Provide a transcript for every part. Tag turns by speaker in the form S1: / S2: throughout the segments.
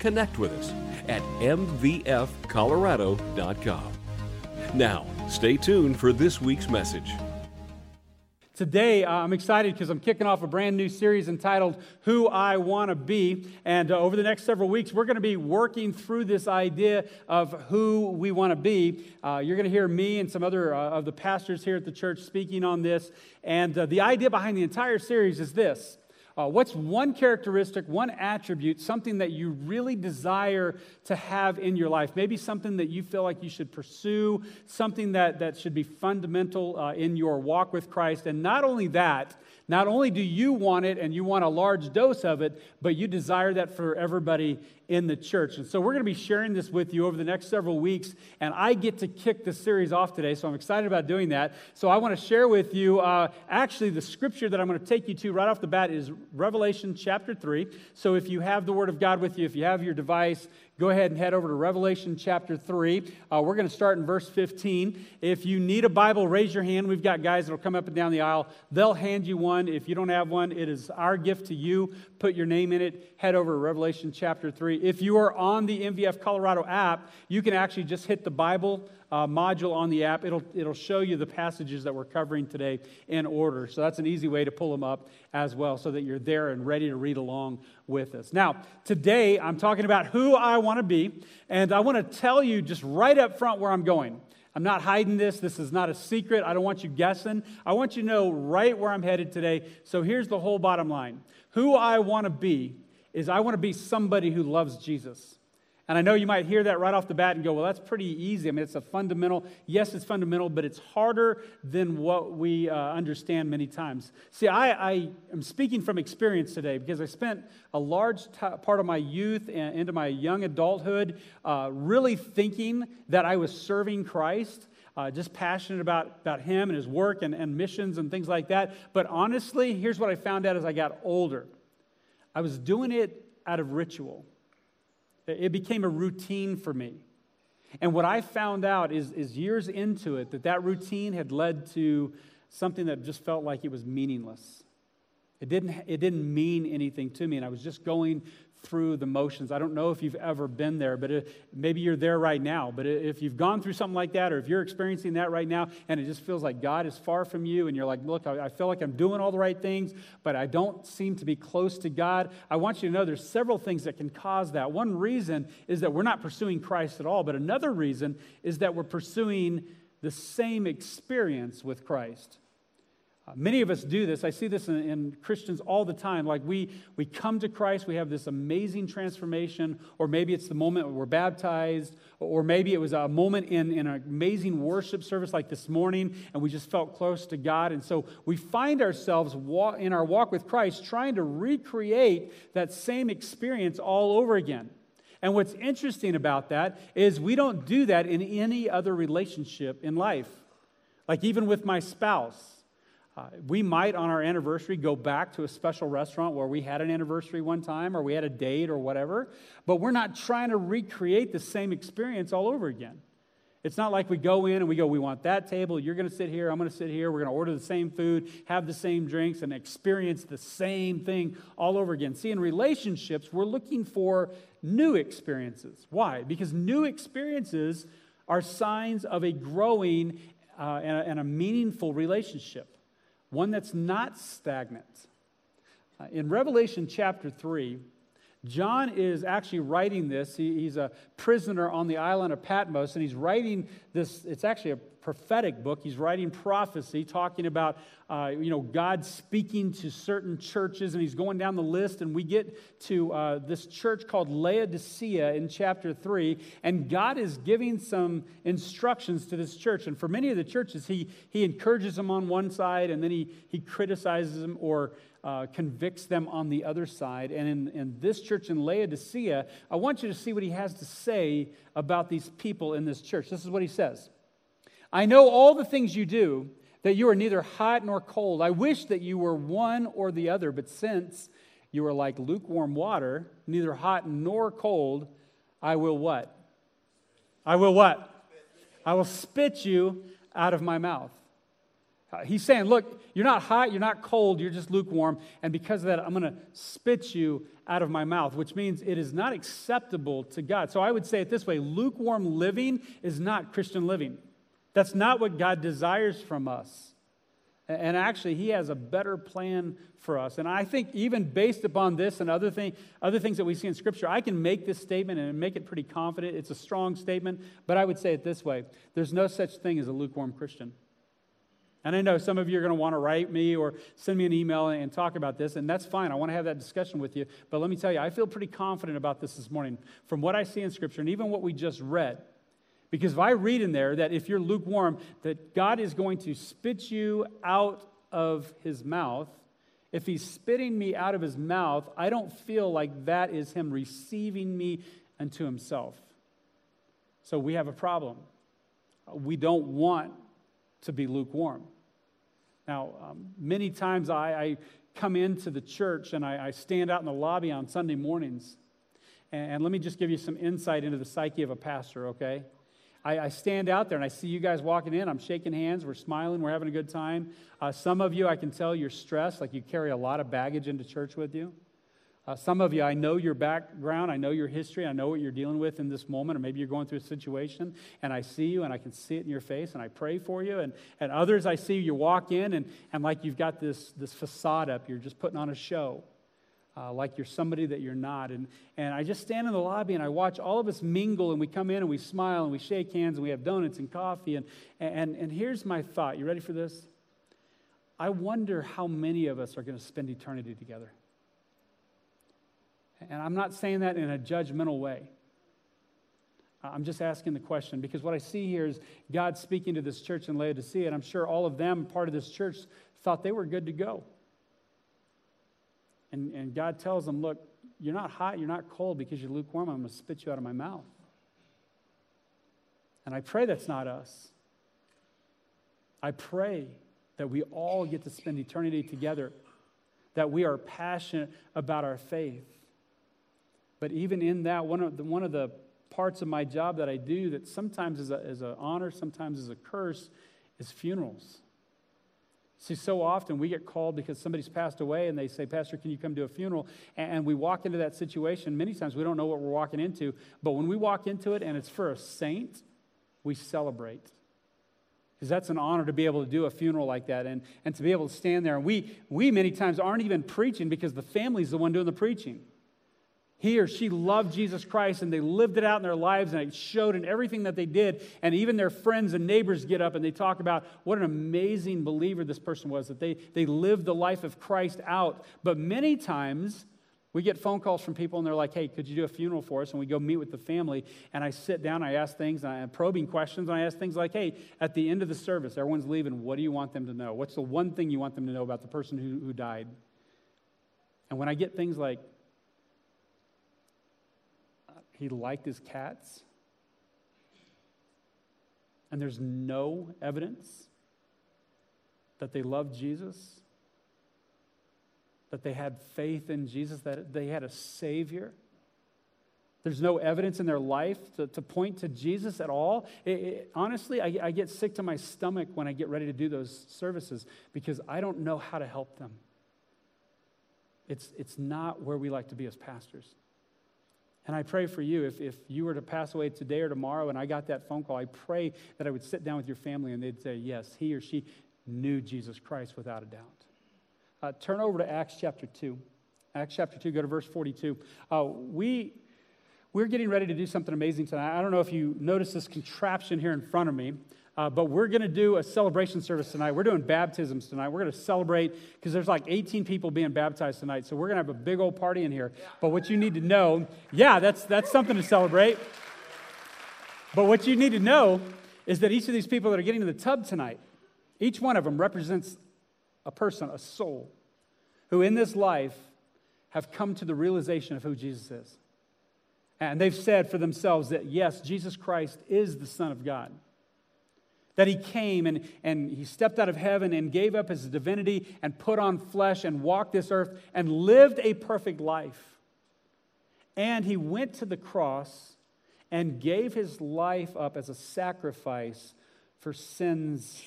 S1: connect with us at mvfcolorado.com. Now, stay tuned for this week's message.
S2: Today, uh, I'm excited because I'm kicking off a brand new series entitled Who I Want to Be. And uh, over the next several weeks, we're going to be working through this idea of who we want to be. Uh, you're going to hear me and some other uh, of the pastors here at the church speaking on this. And uh, the idea behind the entire series is this uh, what's one characteristic, one attribute, something that you really desire to have in your life? Maybe something that you feel like you should pursue, something that, that should be fundamental uh, in your walk with Christ. And not only that, not only do you want it and you want a large dose of it, but you desire that for everybody in the church. And so we're going to be sharing this with you over the next several weeks. And I get to kick the series off today, so I'm excited about doing that. So I want to share with you uh, actually the scripture that I'm going to take you to right off the bat is Revelation chapter 3. So if you have the Word of God with you, if you have your device, go ahead and head over to Revelation chapter 3. Uh, we're going to start in verse 15. If you need a Bible, raise your hand. We've got guys that will come up and down the aisle. They'll hand you one. If you don't have one, it is our gift to you. Put your name in it. Head over to Revelation chapter 3. If you are on the MVF Colorado app, you can actually just hit the Bible uh, module on the app. It'll, it'll show you the passages that we're covering today in order. So that's an easy way to pull them up as well so that you're there and ready to read along with us. Now, today I'm talking about who I want to be, and I want to tell you just right up front where I'm going. I'm not hiding this. This is not a secret. I don't want you guessing. I want you to know right where I'm headed today. So here's the whole bottom line Who I want to be is I want to be somebody who loves Jesus. And I know you might hear that right off the bat and go, well, that's pretty easy. I mean, it's a fundamental. Yes, it's fundamental, but it's harder than what we uh, understand many times. See, I, I, am speaking from experience today because I spent a large t- part of my youth and into my young adulthood uh, really thinking that I was serving Christ. Uh, just passionate about, about him and his work and, and missions and things like that. But honestly, here's what I found out as I got older I was doing it out of ritual. It became a routine for me. And what I found out is, is years into it that that routine had led to something that just felt like it was meaningless. It didn't, it didn't mean anything to me, and I was just going through the motions. I don't know if you've ever been there, but it, maybe you're there right now. But if you've gone through something like that, or if you're experiencing that right now, and it just feels like God is far from you, and you're like, look, I, I feel like I'm doing all the right things, but I don't seem to be close to God, I want you to know there's several things that can cause that. One reason is that we're not pursuing Christ at all, but another reason is that we're pursuing the same experience with Christ. Many of us do this. I see this in, in, Christians all the time. Like we, we come to Christ, we have this amazing transformation, or maybe it's the moment we're baptized, or maybe it was a moment in, in an amazing worship service like this morning, and we just felt close to God. And so we find ourselves walk, in our walk with Christ trying to recreate that same experience all over again. And what's interesting about that is we don't do that in any other relationship in life. Like even with my spouse. Uh, we might, on our anniversary, go back to a special restaurant where we had an anniversary one time or we had a date or whatever, but we're not trying to recreate the same experience all over again. It's not like we go in and we go, we want that table, you're going to sit here, I'm going to sit here, we're going to order the same food, have the same drinks, and experience the same thing all over again. See, in relationships, we're looking for new experiences. Why? Because new experiences are signs of a growing uh, and, a, and a meaningful relationship one that's not stagnant. Uh, in Revelation chapter 3, John is actually writing this. He, he's a prisoner on the island of Patmos, and he's writing this. It's actually a prophetic book. He's writing prophecy, talking about uh, you know God speaking to certain churches, and he's going down the list. And we get to uh, this church called Laodicea in chapter three, and God is giving some instructions to this church. And for many of the churches, he he encourages them on one side, and then he he criticizes them or uh, convicts them on the other side. And in, in this church in Laodicea, I want you to see what he has to say about these people in this church. This is what he says I know all the things you do, that you are neither hot nor cold. I wish that you were one or the other, but since you are like lukewarm water, neither hot nor cold, I will what? I will what? I will spit you out of my mouth. Uh, he's saying, Look, you're not hot, you're not cold, you're just lukewarm. And because of that, I'm going to spit you out of my mouth, which means it is not acceptable to God. So I would say it this way lukewarm living is not Christian living. That's not what God desires from us. And actually, He has a better plan for us. And I think, even based upon this and other, thing, other things that we see in Scripture, I can make this statement and make it pretty confident. It's a strong statement, but I would say it this way there's no such thing as a lukewarm Christian. And I know some of you are going to want to write me or send me an email and talk about this, and that's fine. I want to have that discussion with you. But let me tell you, I feel pretty confident about this this morning from what I see in Scripture and even what we just read. Because if I read in there that if you're lukewarm, that God is going to spit you out of his mouth, if he's spitting me out of his mouth, I don't feel like that is him receiving me unto himself. So we have a problem. We don't want to be lukewarm. Now, um, many times I, I, come into the church and I, I, stand out in the lobby on Sunday mornings. And, and let me just give you some insight into the psyche of a pastor, okay? I, I, stand out there and I see you guys walking in. I'm shaking hands. We're smiling. We're having a good time. Uh, some of you, I can tell you're stressed, like you carry a lot of baggage into church with you. Uh, some of you, I know your background, I know your history, I know what you're dealing with in this moment, or maybe you're going through a situation, and I see you and I can see it in your face, and I pray for you. And, and others, I see you walk in, and, and like you've got this, this facade up, you're just putting on a show. Uh, like you're somebody that you're not. And, and I just stand in the lobby and I watch all of us mingle and we come in and we smile and we shake hands and we have donuts and coffee. And, and, and here's my thought. You ready for this? I wonder how many of us are going to spend eternity together. And I'm not saying that in a judgmental way. I'm just asking the question because what I see here is God speaking to this church in Laodicea, and I'm sure all of them, part of this church, thought they were good to go. And, and God tells them, Look, you're not hot, you're not cold because you're lukewarm. I'm going to spit you out of my mouth. And I pray that's not us. I pray that we all get to spend eternity together, that we are passionate about our faith. But even in that, one of the, one of the parts of my job that I do that sometimes is an honor, sometimes is a curse, is funerals. See, so often we get called because somebody's passed away and they say, Pastor, can you come to a funeral? And we walk into that situation. Many times we don't know what we're walking into, but when we walk into it and it's for a saint, we celebrate. Because that's an honor to be able to do a funeral like that and, and to be able to stand there. And we, we many times aren't even preaching because the family's the one doing the preaching he or she loved Jesus Christ and they lived it out in their lives and it showed in everything that they did. And even their friends and neighbors get up and they talk about what an amazing believer this person was, that they, they lived the life of Christ out. But many times we get phone calls from people and they're like, hey, could you do a funeral for us? And we go meet with the family and I sit down, I ask things, and I have probing questions, and I ask things like, hey, at the end of the service, everyone's leaving, what do you want them to know? What's the one thing you want them to know about the person who, who died? And when I get things like, he liked his cats. And there's no evidence that they loved Jesus, that they had faith in Jesus, that they had a Savior. There's no evidence in their life to, to point to Jesus at all. It, it, honestly, I, I get sick to my stomach when I get ready to do those services because I don't know how to help them. It's, it's not where we like to be as pastors. And I pray for you, if, if you were to pass away today or tomorrow and I got that phone call, I pray that I would sit down with your family and they'd say, yes, he or she knew Jesus Christ without a doubt. Uh, turn over to Acts chapter 2. Acts chapter 2, go to verse 42. Uh, we, we're getting ready to do something amazing tonight. I don't know if you notice this contraption here in front of me. Uh, but we're going to do a celebration service tonight. We're doing baptisms tonight. We're going to celebrate because there's like 18 people being baptized tonight. So we're going to have a big old party in here. But what you need to know, yeah, that's, that's something to celebrate. But what you need to know is that each of these people that are getting in the tub tonight, each one of them represents a person, a soul. who in this life have come to the realization of who Jesus is. And they've said for themselves that, yes, Jesus Christ is the Son of God. That he came and, and he stepped out of heaven and gave up his divinity and put on flesh and walked this earth and lived a perfect life. And he went to the cross and gave his life up as a sacrifice for sins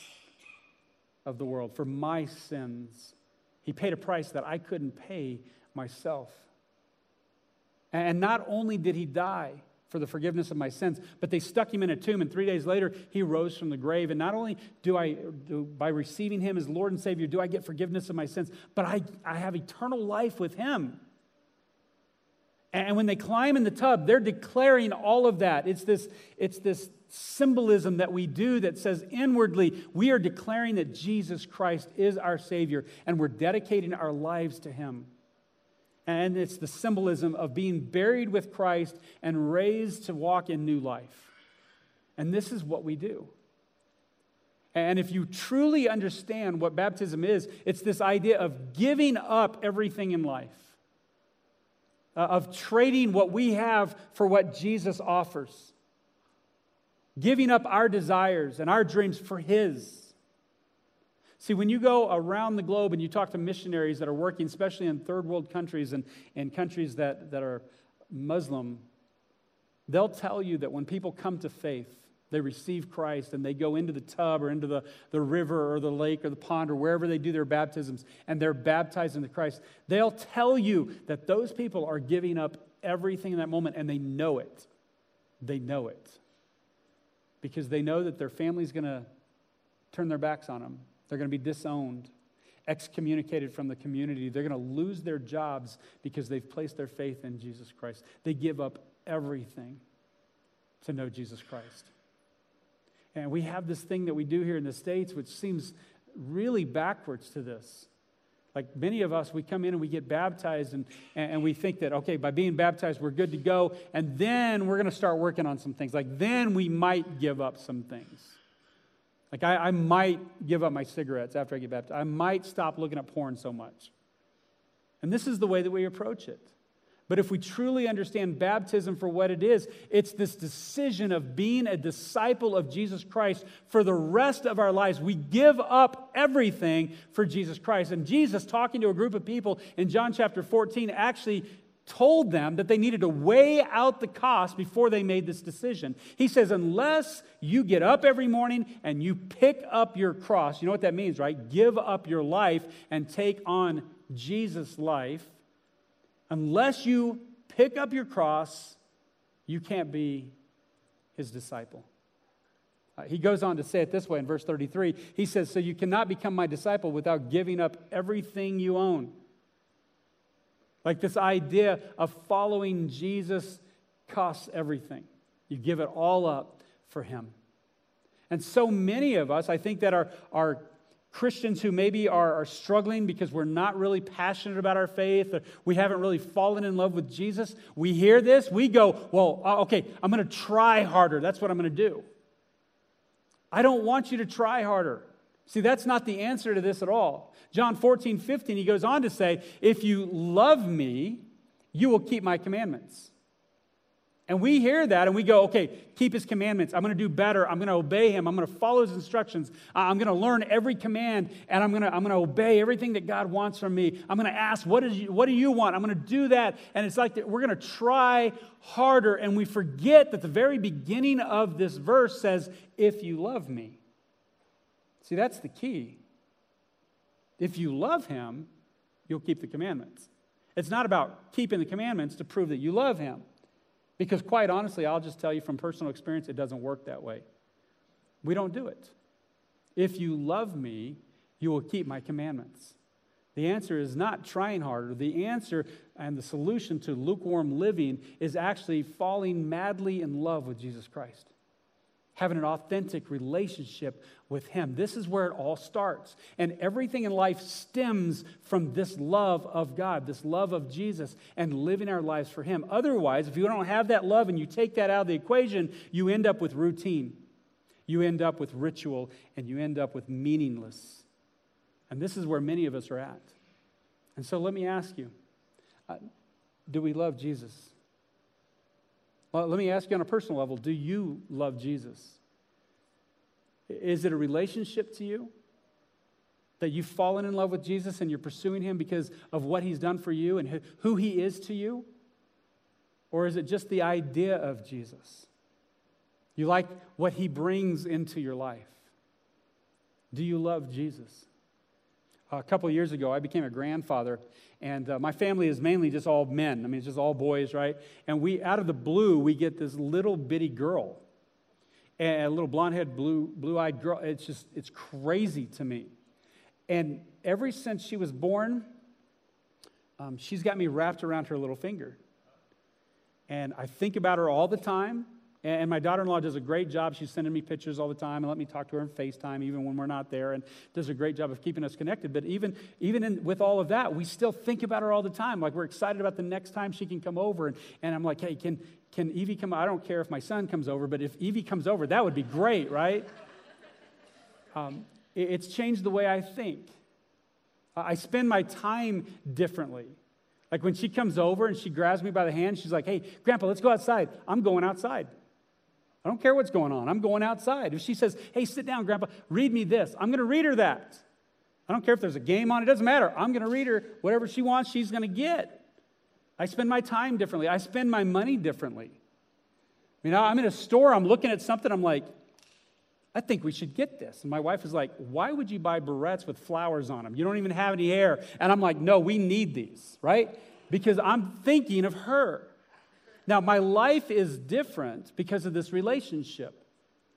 S2: of the world, for my sins. He paid a price that I couldn't pay myself. And not only did he die for the forgiveness of my sins, but they stuck him in a tomb, and three days later, he rose from the grave. And not only do I, do, by receiving him as Lord and Savior, do I get forgiveness of my sins, but I, I have eternal life with him. And when they climb in the tub, they're declaring all of that. It's this, it's this symbolism that we do that says inwardly, we are declaring that Jesus Christ is our Savior, and we're dedicating our lives to Him. And it's the symbolism of being buried with Christ and raised to walk in new life. And this is what we do. And if you truly understand what baptism is, it's this idea of giving up everything in life, uh, of trading what we have for what Jesus offers, giving up our desires and our dreams for His. See, when you go around the globe and you talk to missionaries that are working, especially in third world countries and, and countries that, that are Muslim, they'll tell you that when people come to faith, they receive Christ and they go into the tub or into the, the river or the lake or the pond or wherever they do their baptisms and they're baptized into Christ, they'll tell you that those people are giving up everything in that moment and they know it. They know it. Because they know that their family's going to turn their backs on them they're going to be disowned, excommunicated from the community. They're going to lose their jobs because they've placed their faith in Jesus Christ. They give up everything to know Jesus Christ. And we have this thing that we do here in the States, which seems really backwards to this. Like many of us, we come in and we get baptized, and, and we think that, okay, by being baptized, we're good to go. And then we're going to start working on some things. Like then we might give up some things. Like, I, I might give up my cigarettes after I get baptized. I might stop looking at porn so much. And this is the way that we approach it. But if we truly understand baptism for what it is, it's this decision of being a disciple of Jesus Christ for the rest of our lives. We give up everything for Jesus Christ. And Jesus, talking to a group of people in John chapter 14, actually told them that they needed to weigh out the cost before they made this decision. He says, unless you get up every morning and you pick up your cross, you know what that means, right? Give up your life and take on Jesus' life. Unless you pick up your cross, you can't be his disciple. Uh, he goes on to say it this way in verse 33. He says, So you cannot become my disciple without giving up everything you own. Like this idea of following Jesus costs everything. You give it all up for Him. And so many of us, I think, that are, are Christians who maybe are, are struggling because we're not really passionate about our faith or we haven't really fallen in love with Jesus, we hear this, we go, well, uh, okay, I'm going to try harder. That's what I'm going to do. I don't want you to try harder. See, that's not the answer to this at all. John 14, 15, he goes on to say, If you love me, you will keep my commandments. And we hear that and we go, okay, keep his commandments. I'm going to do better. I'm going to obey him. I'm going to follow his instructions. I'm going to learn every command and I'm going to, I'm going to obey everything that God wants from me. I'm going to ask, what, is, what do you want? I'm going to do that. And it's like we're going to try harder. And we forget that the very beginning of this verse says, if you love me. See, that's the key. If you love him, you'll keep the commandments. It's not about keeping the commandments to prove that you love him. Because, quite honestly, I'll just tell you from personal experience, it doesn't work that way. We don't do it. If you love me, you will keep my commandments. The answer is not trying harder. The answer and the solution to lukewarm living is actually falling madly in love with Jesus Christ having an authentic relationship with Him. This is where it all starts. And everything in life stems from this love of God, this love of Jesus, and living our lives for Him. Otherwise, if you don't have that love and you take that out of the equation, you end up with routine, you end up with ritual, and you end up with meaningless. And this is where many of us are at. And so let me ask you uh, do we love Jesus? Well, let me ask you on a personal level do you love Jesus? Is it a relationship to you? That you've fallen in love with Jesus and you're pursuing him because of what he's done for you and who he is to you? Or is it just the idea of Jesus? You like what he brings into your life? Do you love Jesus? A couple years ago, I became a grandfather, and uh, my family is mainly just all men. I mean, it's just all boys, right? And we, out of the blue, we get this little bitty girl, and a little blonde-haired, blue, blue-eyed girl. It's just, it's crazy to me. And ever since she was born, um, she's got me wrapped around her little finger. And I think about her all the time. And my daughter in law does a great job. She's sending me pictures all the time and let me talk to her on FaceTime even when we're not there and does a great job of keeping us connected. But even, even in, with all of that, we still think about her all the time. Like we're excited about the next time she can come over. And, and I'm like, hey, can, can Evie come? I don't care if my son comes over, but if Evie comes over, that would be great, right? Um, it, it's changed the way I think. I spend my time differently. Like when she comes over and she grabs me by the hand, she's like, hey, Grandpa, let's go outside. I'm going outside. I don't care what's going on. I'm going outside. If she says, hey, sit down, Grandpa, read me this, I'm going to read her that. I don't care if there's a game on, it doesn't matter. I'm going to read her whatever she wants, she's going to get. I spend my time differently, I spend my money differently. You know, I'm in a store, I'm looking at something, I'm like, I think we should get this. And my wife is like, Why would you buy barrettes with flowers on them? You don't even have any hair. And I'm like, No, we need these, right? Because I'm thinking of her. Now, my life is different because of this relationship.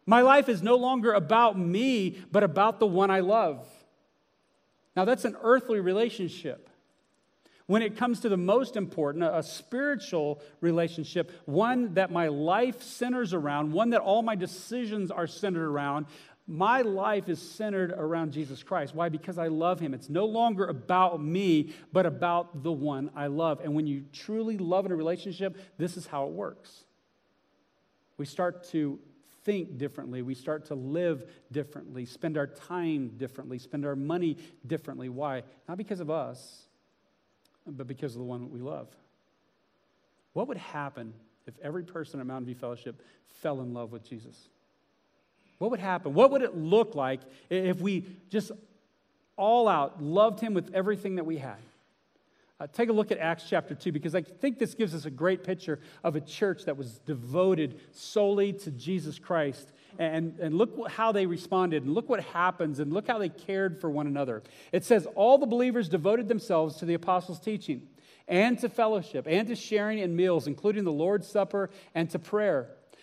S2: My life is no longer about me, but about the one I love. Now, that's an earthly relationship. When it comes to the most important, a, spiritual relationship, one that my life centers around, one that all my decisions are centered around, my life is centered around Jesus Christ. Why? Because I love him. It's no longer about me, but about the one I love. And when you truly love in a relationship, this is how it works. We start to think differently. We start to live differently, spend our time differently, spend our money differently. Why? Not because of us, but because of the one that we love. What would happen if every person at Mountain View Fellowship fell in love with Jesus? What would happen? What would it look like if we just all out loved him with everything that we had? Uh, take a look at Acts chapter 2 because I think this gives us a great picture of a church that was devoted solely to Jesus Christ. And, and look how they responded, and look what happens, and look how they cared for one another. It says, All the believers devoted themselves to the apostles' teaching, and to fellowship, and to sharing in meals, including the Lord's Supper, and to prayer.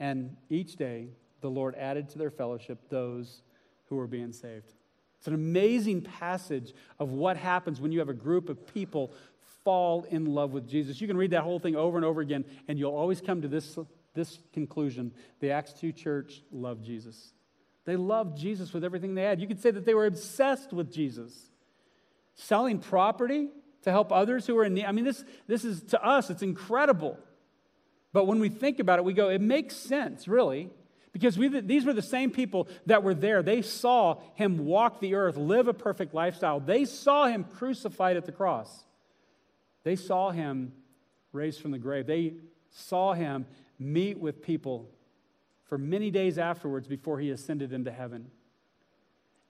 S2: And each day, the Lord added to their fellowship those who were being saved. It's an amazing passage of what happens when you have a group of people fall in love with Jesus. You can read that whole thing over and over again, and you'll always come to this, this conclusion. The Acts 2 church loved Jesus. They loved Jesus with everything they had. You could say that they were obsessed with Jesus. Selling property to help others who were in need. I mean, this, this is to us, it's incredible. But when we think about it, we go, it makes sense, really. Because we, these were the same people that were there. They saw him walk the earth, live a perfect lifestyle. They saw him crucified at the cross. They saw him raised from the grave. They saw him meet with people for many days afterwards before he ascended into heaven.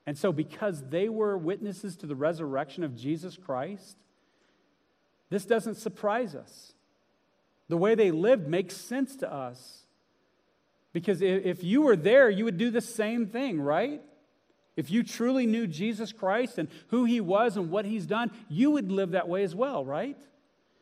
S2: And so, because they were witnesses to the resurrection of Jesus Christ, this doesn't surprise us. The way they lived makes sense to us. Because if you were there, you would do the same thing, right? If you truly knew Jesus Christ and who he was and what he's done, you would live that way as well, right?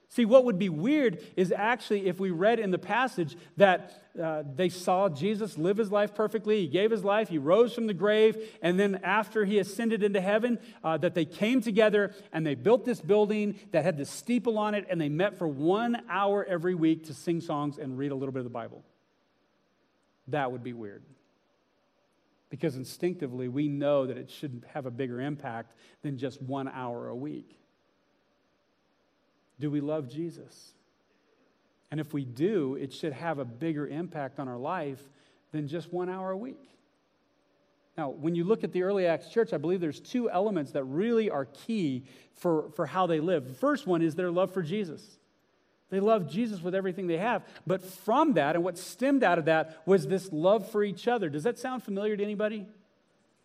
S2: See, what would be weird is actually if we read in the passage that uh, they saw Jesus live his life perfectly, he gave his life, he rose from the grave, and then after he ascended into heaven, uh, that they came together and they built this building that had this steeple on it, and they met for one hour every week to sing songs and read a little bit of the Bible. That would be weird. Because instinctively, we know that it shouldn't have a bigger impact than just one hour a week. Do we love Jesus? And if we do, it should have a bigger impact on our life than just one hour a week. Now, when you look at the early Acts church, I believe there's two elements that really are key for, for how they live. The first one is their love for Jesus. They love Jesus with everything they have. But from that, and what stemmed out of that, was this love for each other. Does that sound familiar to anybody?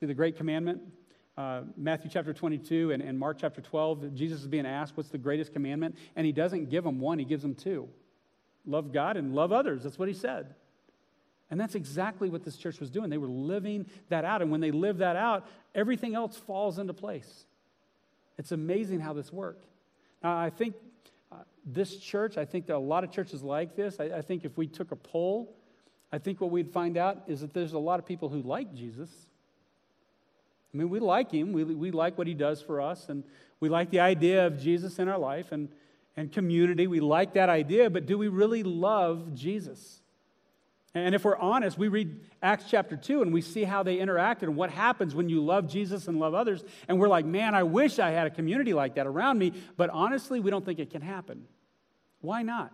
S2: The Great Commandment? Uh, Matthew chapter 22 and, and Mark chapter 12, Jesus is being asked, What's the greatest commandment? And he doesn't give them one, he gives them two love God and love others. That's what he said. And that's exactly what this church was doing. They were living that out. And when they live that out, everything else falls into place. It's amazing how this worked. Now, I think uh, this church, I think a lot of churches like this, I, I think if we took a poll, I think what we'd find out is that there's a lot of people who like Jesus I mean, we like him. We, we like what he does for us, and we like the idea of Jesus in our life and, and community. We like that idea, but do we really love Jesus? And if we're honest, we read Acts chapter 2 and we see how they interacted and what happens when you love Jesus and love others. And we're like, man, I wish I had a community like that around me. But honestly, we don't think it can happen. Why not?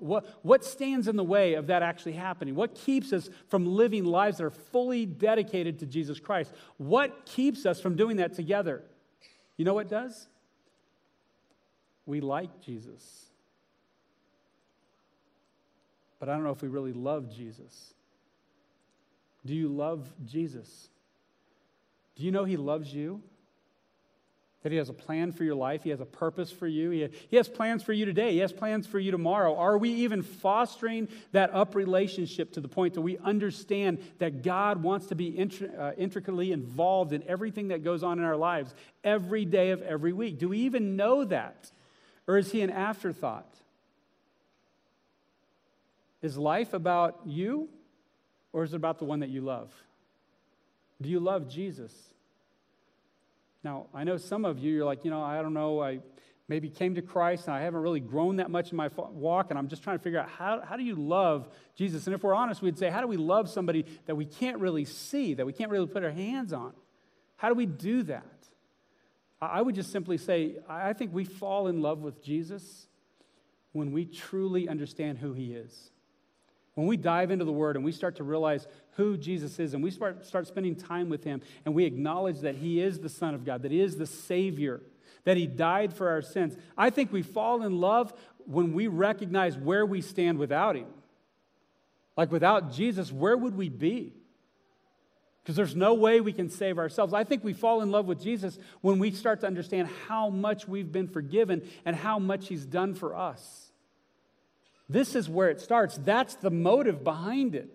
S2: What, what stands in the way of that actually happening? What keeps us from living lives that are fully dedicated to Jesus Christ? What keeps us from doing that together? You know what does? We like Jesus. But I don't know if we really love Jesus. Do you love Jesus? Do you know he loves you? That He has a plan for your life. He has a purpose for you. He, he has plans for you today. He has plans for you tomorrow. Are we even fostering that up relationship to the point that we understand that God wants to be uh, intricately involved in everything that goes on in our lives every day of every week? Do we even know that? Or is He an afterthought? Is life about you or is it about the one that you love? Do you love Jesus? Now, I know some of you, you're like, you know, I don't know, I maybe came to Christ and I haven't really grown that much in my walk, and I'm just trying to figure out how, how do you love Jesus? And if we're honest, we'd say, how do we love somebody that we can't really see, that we can't really put our hands on? How do we do that? I would just simply say, I think we fall in love with Jesus when we truly understand who he is. When we dive into the Word and we start to realize who Jesus is and we start, start spending time with Him and we acknowledge that He is the Son of God, that He is the Savior, that He died for our sins, I think we fall in love when we recognize where we stand without Him. Like without Jesus, where would we be? Because there's no way we can save ourselves. I think we fall in love with Jesus when we start to understand how much we've been forgiven and how much He's done for us. This is where it starts. That's the motive behind it.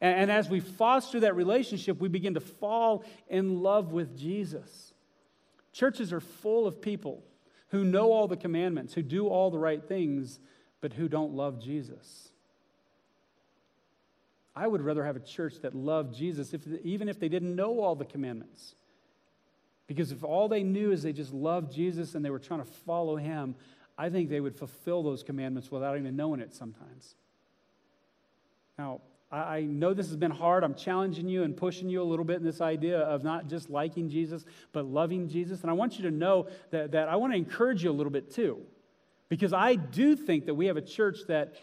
S2: And, as we foster that relationship, we begin to fall in love with Jesus. Churches are full of people who know all the commandments, who do all the right things, but who don't love Jesus. I would rather have a church that loved Jesus, if, even if they didn't know all the commandments. Because if all they knew is they just loved Jesus and they were trying to follow him, I think they would fulfill those commandments without even knowing it sometimes. Now, I know this has been hard. I'm challenging you and pushing you a little bit in this idea of not just liking Jesus, but loving Jesus. And I want you to know that, that I want to encourage you a little bit too. Because I do think that we have a church that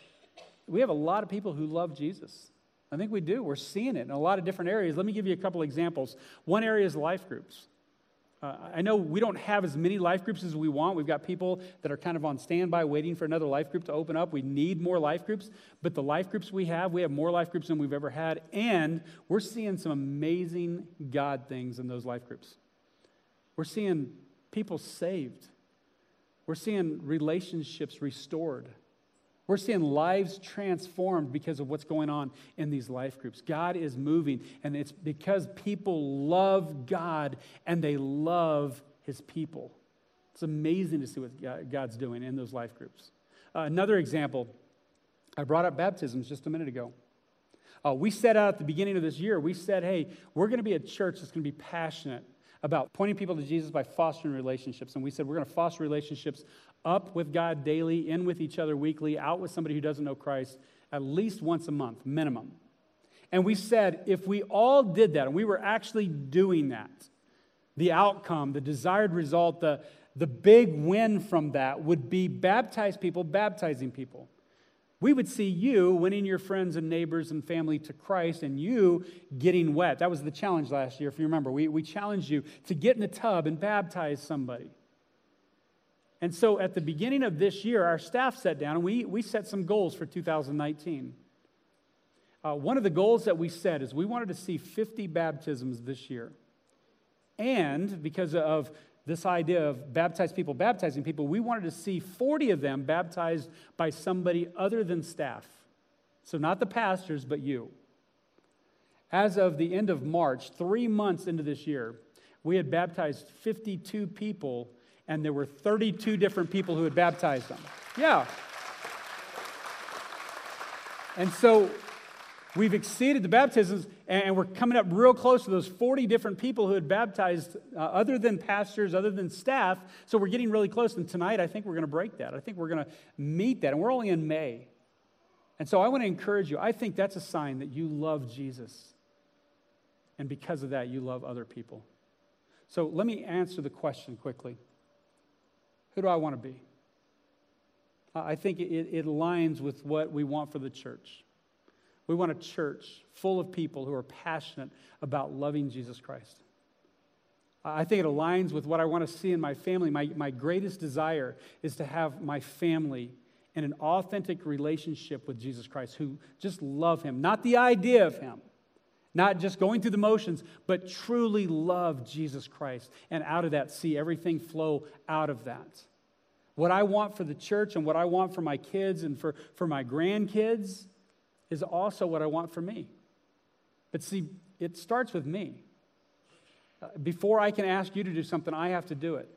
S2: we have a lot of people who love Jesus. I think we do. We're seeing it in a lot of different areas. Let me give you a couple examples. One area is life groups. Uh, I know we don't have as many life groups as we want. We've got people that are kind of on standby waiting for another life group to open up. We need more life groups, but the life groups we have, we have more life groups than we've ever had, and we're seeing some amazing God things in those life groups. We're seeing people saved, we're seeing relationships restored. We're seeing lives transformed because of what's going on in these life groups. God is moving, and it's because people love God and they love his people. It's amazing to see what God's doing in those life groups. Uh, another example, I brought up baptisms just a minute ago. Uh, we set out at the beginning of this year, we said, hey, we're going to be a church that's going to be passionate about pointing people to Jesus by fostering relationships. And we said we're going to foster relationships up with God daily, in with each other weekly, out with somebody who doesn't know Christ at least once a month, minimum. And we said if we all did that, and we were actually doing that, the outcome, the desired result, the, the big win from that would be baptized people baptizing people. We would see you winning your friends and neighbors and family to Christ and you getting wet. That was the challenge last year, if you remember. We, we challenged you to get in the tub and baptize somebody. And so at the beginning of this year, our staff sat down and we, we set some goals for 2019. Uh, one of the goals that we set is we wanted to see 50 baptisms this year. And because of this idea of baptized people baptizing people, we wanted to see 40 of them baptized by somebody other than staff. So, not the pastors, but you. As of the end of March, three months into this year, we had baptized 52 people, and there were 32 different people who had baptized them. Yeah. And so We've exceeded the baptisms, and we're coming up real close to those 40 different people who had baptized, uh, other than pastors, other than staff. So we're getting really close. And tonight, I think we're going to break that. I think we're going to meet that. And we're only in May. And so I want to encourage you. I think that's a sign that you love Jesus. And because of that, you love other people. So let me answer the question quickly Who do I want to be? I think it, it aligns with what we want for the church. We want a church full of people who are passionate about loving Jesus Christ. I think it aligns with what I want to see in my family. My, my greatest desire is to have my family in an authentic relationship with Jesus Christ who just love him, not the idea of him, not just going through the motions, but truly love Jesus Christ. And out of that, see everything flow out of that. What I want for the church and what I want for my kids and for, for my grandkids is also what I want for me. But see, it starts with me. Uh, before I can ask you to do something, I have to do it.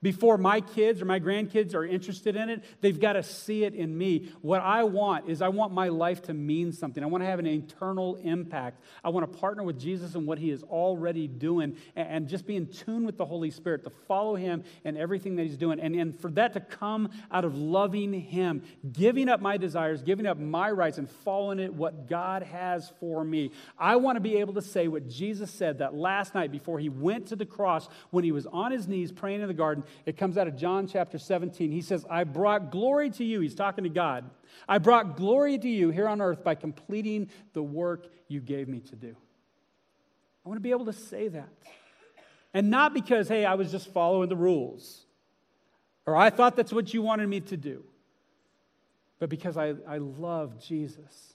S2: Before my kids or my grandkids are interested in it, they've got to see it in me. What I want is I want my life to mean something. I want to have an eternal impact. I want to partner with Jesus and what he is already doing and just be in tune with the Holy Spirit, to follow him and everything that he's doing. And, and for that to come out of loving him, giving up my desires, giving up my rights, and following it what God has for me. I want to be able to say what Jesus said that last night before he went to the cross when he was on his knees praying in the garden. It comes out of John chapter 17. He says, I brought glory to you. He's talking to God. I brought glory to you here on earth by completing the work you gave me to do. I want to be able to say that. And not because, hey, I was just following the rules or I thought that's what you wanted me to do, but because I, I love Jesus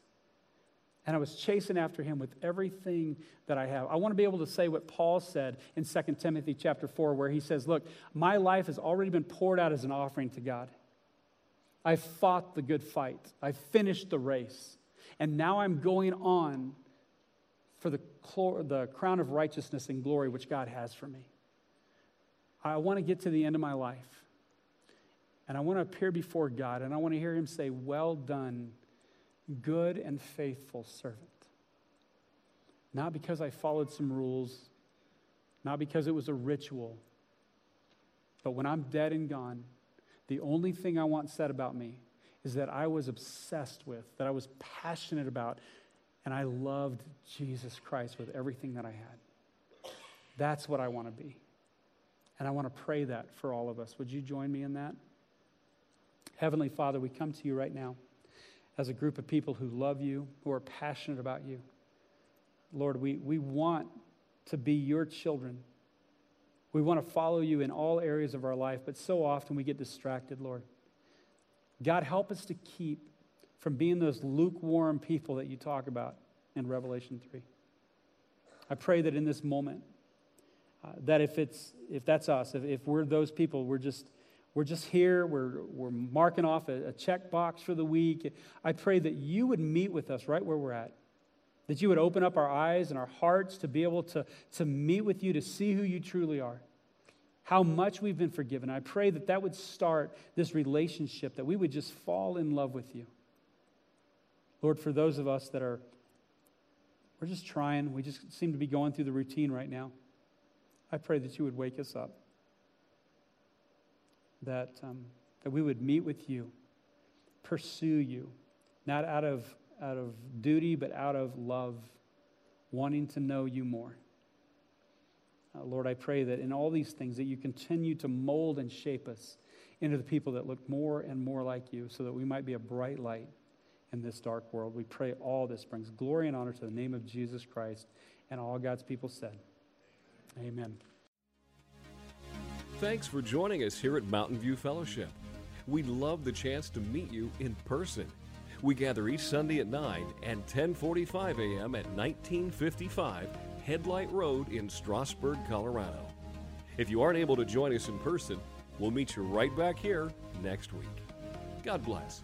S2: and I was chasing after him with everything that I have. I want to be able to say what Paul said in 2 Timothy chapter 4, where he says, Look, my life has already been poured out as an offering to God. I fought the good fight, I finished the race, and now I'm going on for the, the crown of righteousness and glory which God has for me. I want to get to the end of my life, and I want to appear before God, and I want to hear him say, Well done good and faithful servant. Not because I followed some rules, not because it was a ritual, but when I'm dead and gone, the only thing I want said about me is that I was obsessed with, that I was passionate about, and I loved Jesus Christ with everything that I had. That's what I want to be. And I want to pray that for all of us. Would you join me in that? Heavenly Father, we come to you right now as a group of people who love you, who are passionate about you. Lord, we, we want to be your children. We want to follow you in all areas of our life, but so often we get distracted, Lord. God, help us to keep from being those lukewarm people that you talk about in Revelation 3. I pray that in this moment, uh, that if, it's, if that's us, if, if we're those people, we're just we're just here, we're, we're marking off a, a check box for the week. I pray that you would meet with us right where we're at, that you would open up our eyes and our hearts to be able to, to meet with you, to see who you truly are. how much we've been forgiven. I pray that that would start this relationship, that we would just fall in love with you. Lord, for those of us that are, we're just trying, we just seem to be going through the routine right now. I pray that you would wake us up, that, um, that we would meet with you, pursue you, not out of, out of duty, but out of love, wanting to know you more. Uh, Lord, I pray that in all these things that you continue to mold and shape us into the people that look more and more like you so that we might be a bright light in this dark world. We pray all this brings glory and honor to the name of Jesus Christ and all God's people said. Amen.
S1: Thanks for joining us here at Mountain View Fellowship. We'd love the chance to meet you in person. We gather each Sunday at 9 and 10:45 a.m. at 1955 Headlight Road in Strasburg, Colorado. If you aren't able to join us in person, we'll meet you right back here next week. God bless.